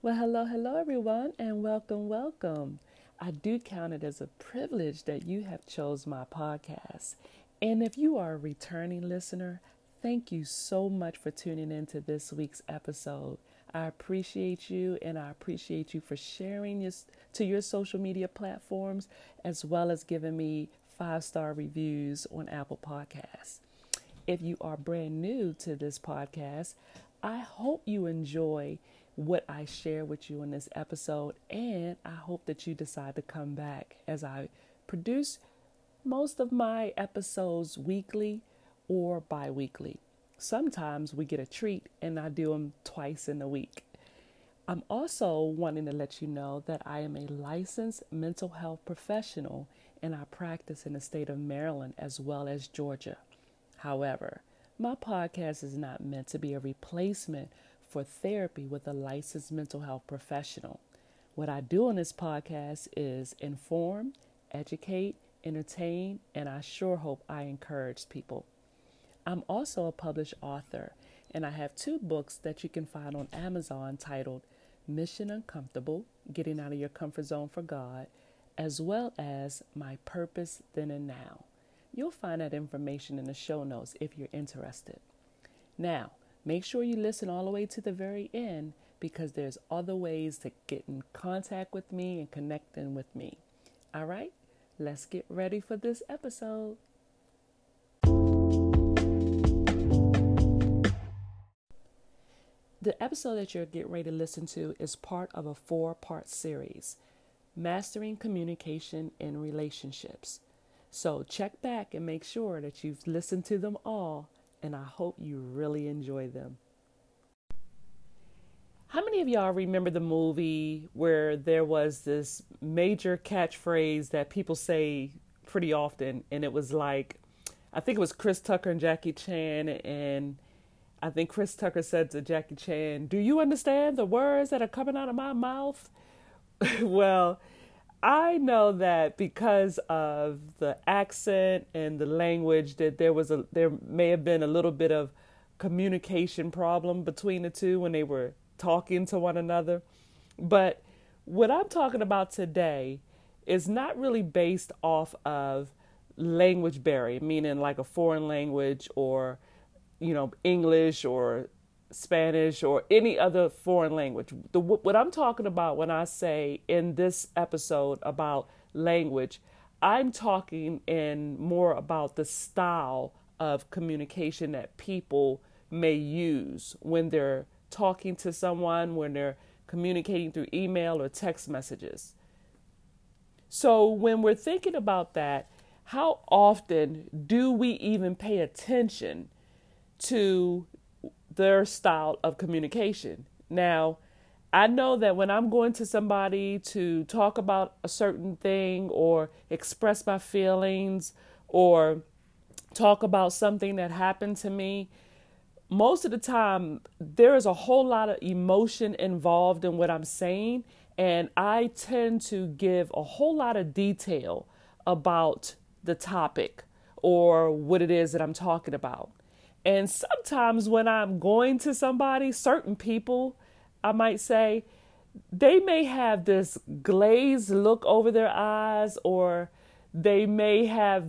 Well, hello, hello, everyone, and welcome, welcome. I do count it as a privilege that you have chose my podcast. And if you are a returning listener, thank you so much for tuning in to this week's episode. I appreciate you and I appreciate you for sharing this to your social media platforms as well as giving me five star reviews on Apple Podcasts. If you are brand new to this podcast, I hope you enjoy what I share with you in this episode, and I hope that you decide to come back as I produce most of my episodes weekly or bi weekly. Sometimes we get a treat, and I do them twice in a week. I'm also wanting to let you know that I am a licensed mental health professional and I practice in the state of Maryland as well as Georgia. However, my podcast is not meant to be a replacement for therapy with a licensed mental health professional. What I do on this podcast is inform, educate, entertain, and I sure hope I encourage people. I'm also a published author, and I have two books that you can find on Amazon titled Mission Uncomfortable Getting Out of Your Comfort Zone for God, as well as My Purpose Then and Now. You'll find that information in the show notes if you're interested. Now, make sure you listen all the way to the very end because there's other ways to get in contact with me and connecting with me. All right, let's get ready for this episode. The episode that you're getting ready to listen to is part of a four part series Mastering Communication in Relationships. So check back and make sure that you've listened to them all, and I hope you really enjoy them. How many of y'all remember the movie where there was this major catchphrase that people say pretty often, and it was like, I think it was Chris Tucker and Jackie Chan, and I think Chris Tucker said to Jackie Chan, Do you understand the words that are coming out of my mouth? well, I know that because of the accent and the language that there was a there may have been a little bit of communication problem between the two when they were talking to one another. But what I'm talking about today is not really based off of language barrier, meaning like a foreign language or you know, English or Spanish or any other foreign language. The, what I'm talking about when I say in this episode about language, I'm talking in more about the style of communication that people may use when they're talking to someone, when they're communicating through email or text messages. So, when we're thinking about that, how often do we even pay attention to their style of communication. Now, I know that when I'm going to somebody to talk about a certain thing or express my feelings or talk about something that happened to me, most of the time there is a whole lot of emotion involved in what I'm saying. And I tend to give a whole lot of detail about the topic or what it is that I'm talking about. And sometimes when I'm going to somebody, certain people, I might say, they may have this glazed look over their eyes, or they may have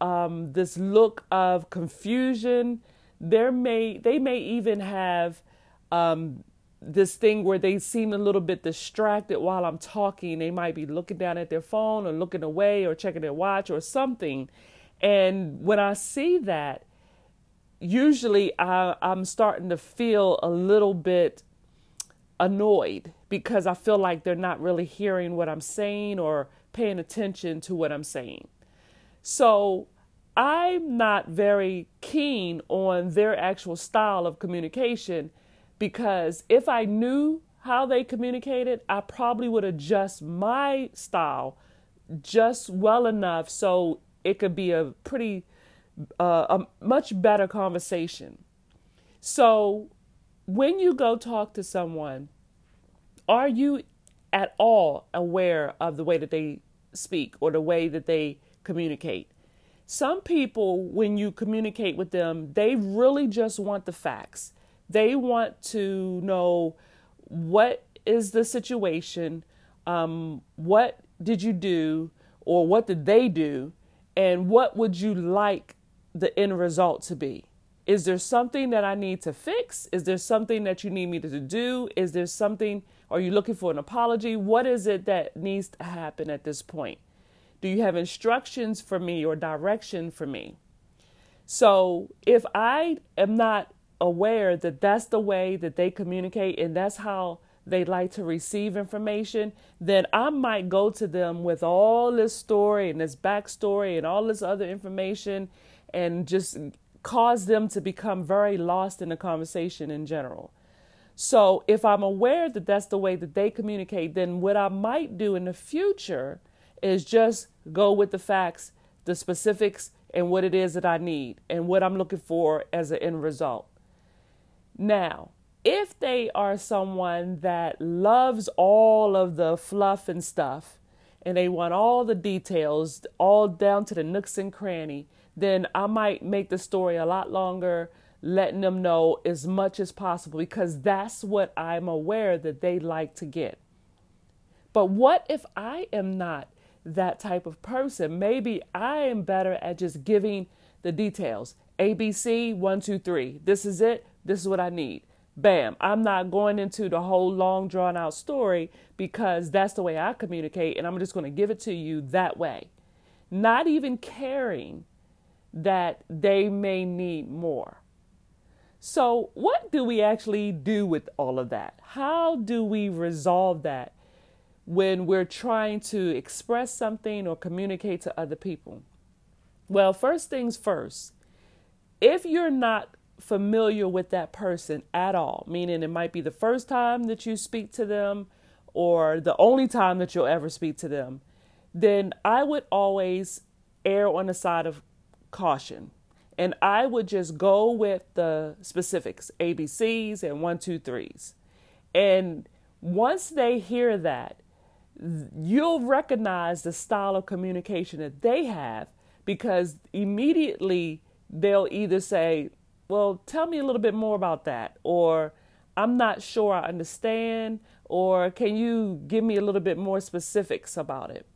um, this look of confusion. There may they may even have um, this thing where they seem a little bit distracted while I'm talking. They might be looking down at their phone or looking away or checking their watch or something. And when I see that, usually I, I'm starting to feel a little bit annoyed because I feel like they're not really hearing what I'm saying or paying attention to what I'm saying. So I'm not very keen on their actual style of communication because if I knew how they communicated, I probably would adjust my style just well enough so it could be a pretty uh, a much better conversation. So, when you go talk to someone, are you at all aware of the way that they speak or the way that they communicate? Some people, when you communicate with them, they really just want the facts. They want to know what is the situation? Um, what did you do, or what did they do, and what would you like the end result to be? Is there something that I need to fix? Is there something that you need me to do? Is there something, are you looking for an apology? What is it that needs to happen at this point? Do you have instructions for me or direction for me? So if I am not aware that that's the way that they communicate and that's how they like to receive information, then I might go to them with all this story and this backstory and all this other information and just cause them to become very lost in the conversation in general. So, if I'm aware that that's the way that they communicate, then what I might do in the future is just go with the facts, the specifics, and what it is that I need and what I'm looking for as an end result. Now, if they are someone that loves all of the fluff and stuff and they want all the details, all down to the nooks and cranny, then I might make the story a lot longer, letting them know as much as possible because that's what I'm aware that they like to get. But what if I am not that type of person? Maybe I am better at just giving the details. ABC, one, two, three. This is it. This is what I need. Bam. I'm not going into the whole long drawn out story because that's the way I communicate and I'm just going to give it to you that way. Not even caring that they may need more. So, what do we actually do with all of that? How do we resolve that when we're trying to express something or communicate to other people? Well, first things first, if you're not familiar with that person at all, meaning it might be the first time that you speak to them or the only time that you'll ever speak to them, then I would always err on the side of caution. And I would just go with the specifics, ABCs and one, two, threes. And once they hear that, you'll recognize the style of communication that they have because immediately they'll either say, well, tell me a little bit more about that. Or, I'm not sure I understand. Or, can you give me a little bit more specifics about it?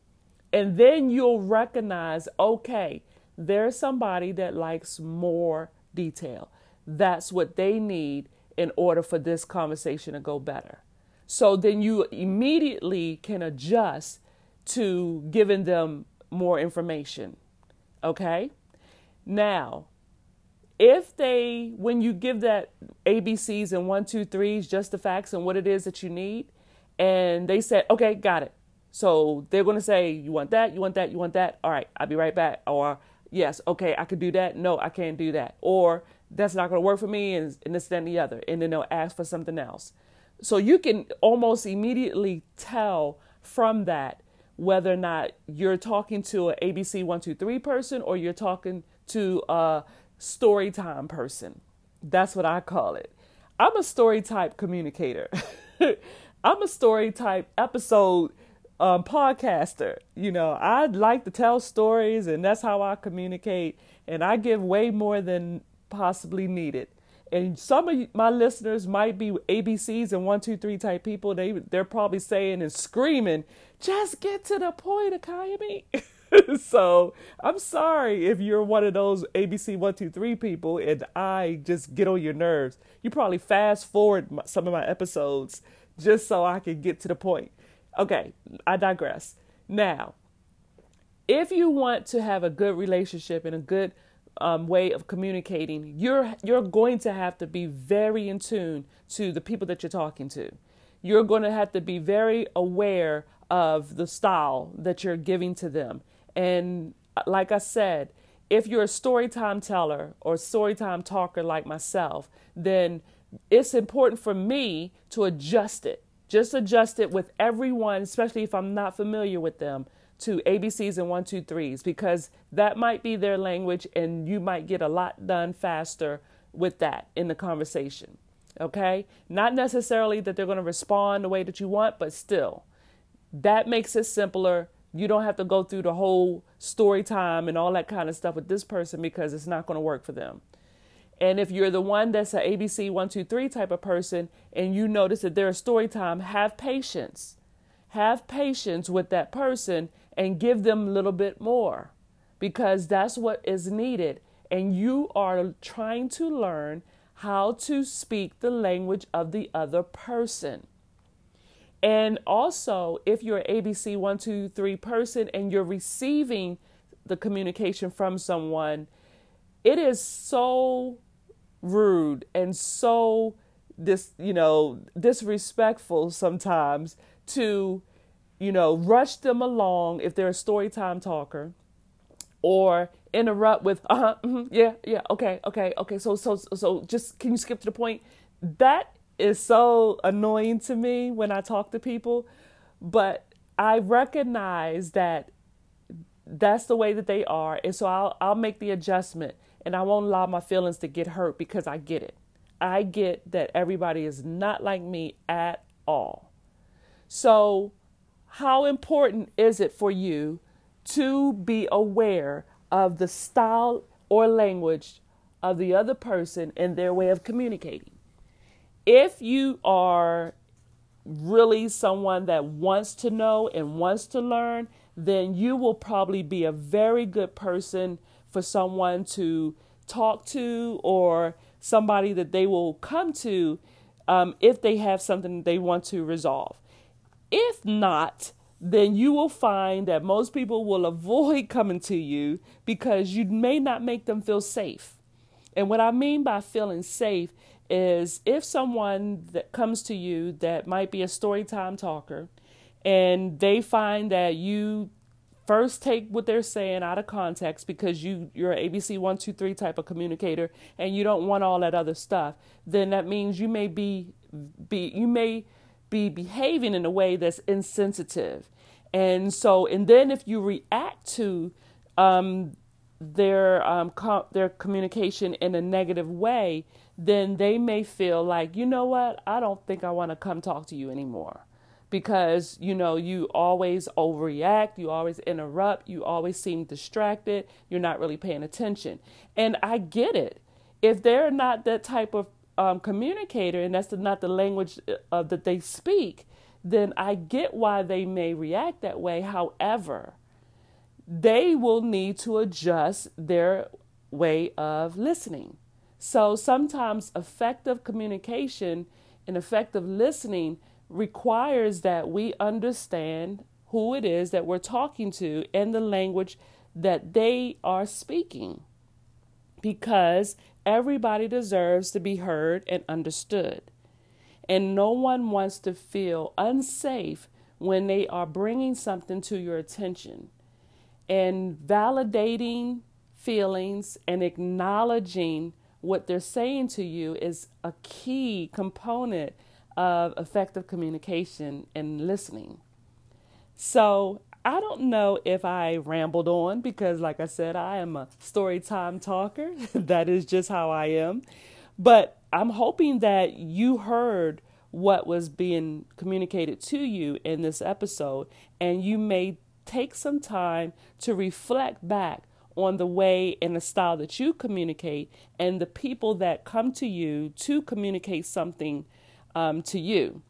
And then you'll recognize, okay, there's somebody that likes more detail. That's what they need in order for this conversation to go better. So then you immediately can adjust to giving them more information. Okay? Now, if they when you give that abcs and one two threes just the facts and what it is that you need and they said okay got it so they're going to say you want that you want that you want that all right i'll be right back or yes okay i could do that no i can't do that or that's not going to work for me and, and this and the other and then they'll ask for something else so you can almost immediately tell from that whether or not you're talking to an abc 123 person or you're talking to a story time person. That's what I call it. I'm a story type communicator. I'm a story type episode um, podcaster. You know, I like to tell stories, and that's how I communicate. And I give way more than possibly needed. And some of my listeners might be ABCs and one, two, three type people. They they're probably saying and screaming, "Just get to the point, Akayemi." so I'm sorry if you're one of those ABC one two three people and I just get on your nerves. You probably fast forward some of my episodes just so I can get to the point. Okay, I digress. Now, if you want to have a good relationship and a good um, way of communicating, you're you're going to have to be very in tune to the people that you're talking to. You're going to have to be very aware of the style that you're giving to them and uh, like I said, if you're a story time teller or story time talker like myself, then it's important for me to adjust it. Just adjust it with everyone, especially if I'm not familiar with them, to ABCs and one, two, threes, because that might be their language and you might get a lot done faster with that in the conversation. Okay? Not necessarily that they're going to respond the way that you want, but still, that makes it simpler you don't have to go through the whole story time and all that kind of stuff with this person because it's not going to work for them. And if you're the one that's an ABC one, two, three type of person and you notice that they're a story time, have patience. Have patience with that person and give them a little bit more because that's what is needed. And you are trying to learn how to speak the language of the other person. And also, if you're an ABC one, two, three person and you're receiving the communication from someone, it is so rude and so this you know disrespectful sometimes to you know rush them along if they're a story time talker or interrupt with uh-huh mm-hmm, yeah yeah okay okay okay so so so just can you skip to the point? That is so annoying to me when i talk to people but i recognize that that's the way that they are and so i'll i'll make the adjustment and I won't allow my feelings to get hurt because I get it. I get that everybody is not like me at all. So, how important is it for you to be aware of the style or language of the other person and their way of communicating? If you are really someone that wants to know and wants to learn, then you will probably be a very good person for someone to talk to or somebody that they will come to um, if they have something they want to resolve. If not, then you will find that most people will avoid coming to you because you may not make them feel safe. And what I mean by feeling safe is if someone that comes to you that might be a story time talker and they find that you first take what they're saying out of context because you you're an ABC one two three type of communicator and you don't want all that other stuff, then that means you may be be you may be behaving in a way that's insensitive, and so and then if you react to um, their um, their communication in a negative way, then they may feel like you know what? I don't think I want to come talk to you anymore because you know you always overreact you always interrupt you always seem distracted you're not really paying attention. And i get it. If they're not that type of um, communicator and that's not the language uh, that they speak then i get why they may react that way. However they will need to adjust their way of listening. So sometimes effective communication and effective listening requires that we understand who it is that we're talking to and the language that they are speaking. Because everybody deserves to be heard and understood. And no one wants to feel unsafe when they are bringing something to your attention. And validating feelings and acknowledging what they're saying to you is a key component of effective communication and listening. So I don't know if I rambled on because, like I said, I am a story time talker. that is just how I am. But I'm hoping that you heard what was being communicated to you in this episode, and you may take some time to reflect back on the way and the style that you communicate and the people that come to you to communicate something um, to you.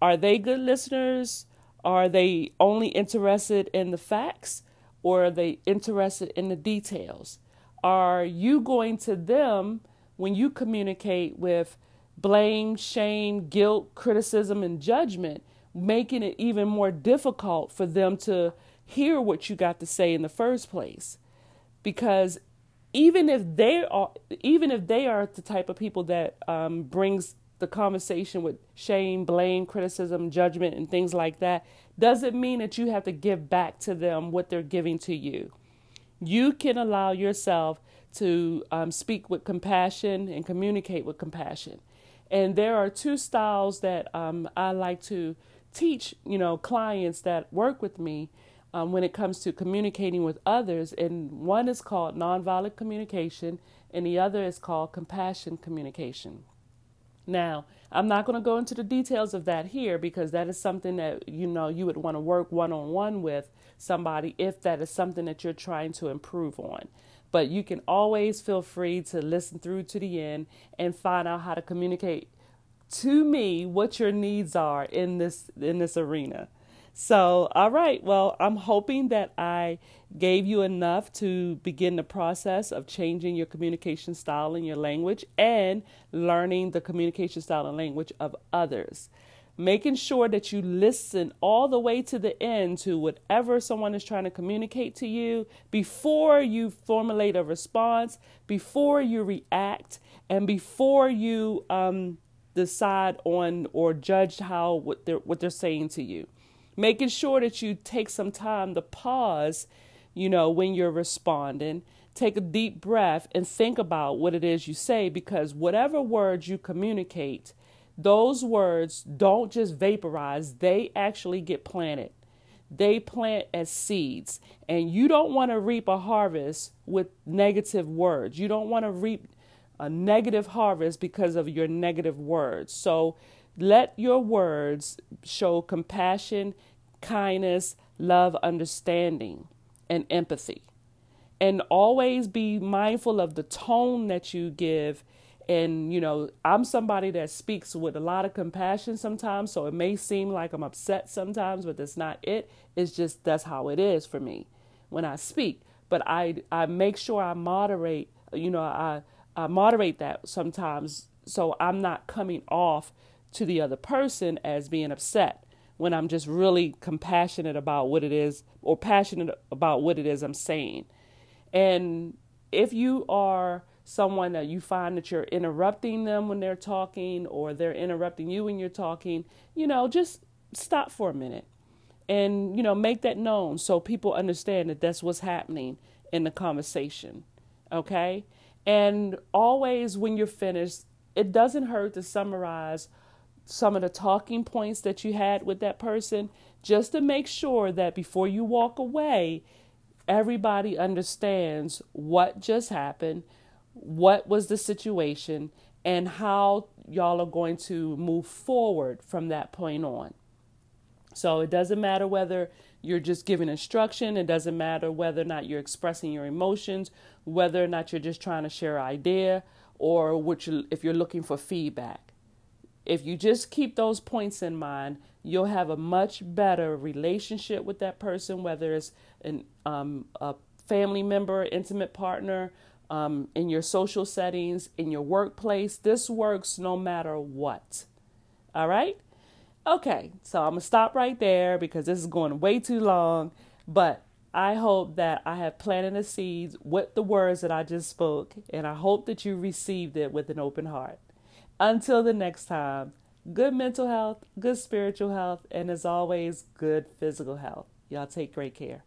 Are they good listeners? Are they only interested in the facts or are they interested in the details? Are you going to them when you communicate with blame, shame, guilt, criticism, and judgment, making it even more difficult for them to hear what you got to say in the first place? Because even if they are, even if they are the type of people that um, brings the conversation with shame, blame, criticism, judgment, and things like that doesn't mean that you have to give back to them what they're giving to you. You can allow yourself to um, speak with compassion and communicate with compassion. And there are two styles that um, I like to teach, you know, clients that work with me um, when it comes to communicating with others. And one is called nonviolent communication, and the other is called compassion communication. Now, I'm not going to go into the details of that here because that is something that you know you would want to work one on one with somebody if that is something that you're trying to improve on. But you can always feel free to listen through to the end and find out how to communicate to me what your needs are in this in this arena. So, all right. Well, I'm hoping that I gave you enough to begin the process of changing your communication style and your language and learning the communication style and language of others. Making sure that you listen all the way to the end to whatever someone is trying to communicate to you before you formulate a response, before you react, and before you um, decide on or judge how what they're what they're saying to you. Making sure that you take some time to pause, you know, when you're responding, take a deep breath and think about what it is you say because whatever words you communicate, those words don't just vaporize, they actually get planted. They plant as seeds, and you don't want to reap a harvest with negative words. You don't want to reap a negative harvest because of your negative words. So let your words show compassion, kindness, love, understanding, and empathy. And always be mindful of the tone that you give. And, you know, I'm somebody that speaks with a lot of compassion sometimes. So it may seem like I'm upset sometimes, but that's not it. It's just that's how it is for me when I speak. But I, I make sure I moderate, you know, I, uh, moderate that sometimes so I'm not coming off to the other person as being upset when I'm just really compassionate about what it is or passionate about what it is I'm saying. And if you are someone that you find that you're interrupting them when they're talking or they're interrupting you when you're talking, you know, just stop for a minute and, you know, make that known so people understand that that's what's happening in the conversation. Okay? And always, when you're finished, it doesn't hurt to summarize some of the talking points that you had with that person just to make sure that before you walk away, everybody understands what just happened, what was the situation, and how y'all are going to move forward from that point on. So it doesn't matter whether you're just giving instruction. It doesn't matter whether or not you're expressing your emotions, whether or not you're just trying to share an idea, or which if you're looking for feedback. If you just keep those points in mind, you'll have a much better relationship with that person, whether it's an, um, a family member, intimate partner, um, in your social settings, in your workplace. This works no matter what. All right? Okay, so I'm going to stop right there because this is going way too long. But I hope that I have planted the seeds with the words that I just spoke, and I hope that you received it with an open heart. Until the next time, good mental health, good spiritual health, and as always, good physical health. Y'all take great care.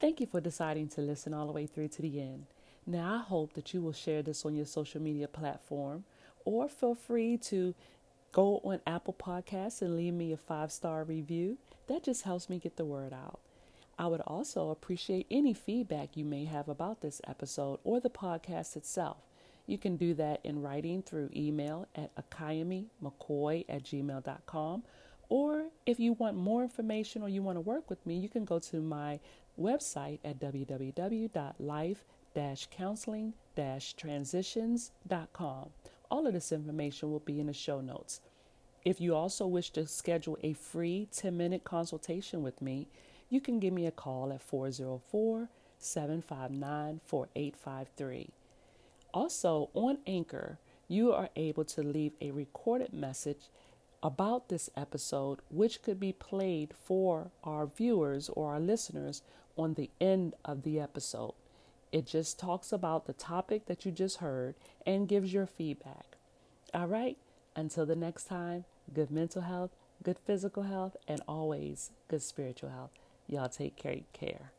Thank you for deciding to listen all the way through to the end. Now, I hope that you will share this on your social media platform or feel free to Go on Apple Podcasts and leave me a five star review. That just helps me get the word out. I would also appreciate any feedback you may have about this episode or the podcast itself. You can do that in writing through email at akayamimccoy at gmail.com. Or if you want more information or you want to work with me, you can go to my website at www.life-counseling-transitions.com. All of this information will be in the show notes. If you also wish to schedule a free 10 minute consultation with me, you can give me a call at 404 759 4853. Also, on Anchor, you are able to leave a recorded message about this episode, which could be played for our viewers or our listeners on the end of the episode. It just talks about the topic that you just heard and gives your feedback. All right, until the next time, good mental health, good physical health, and always good spiritual health. Y'all take great care.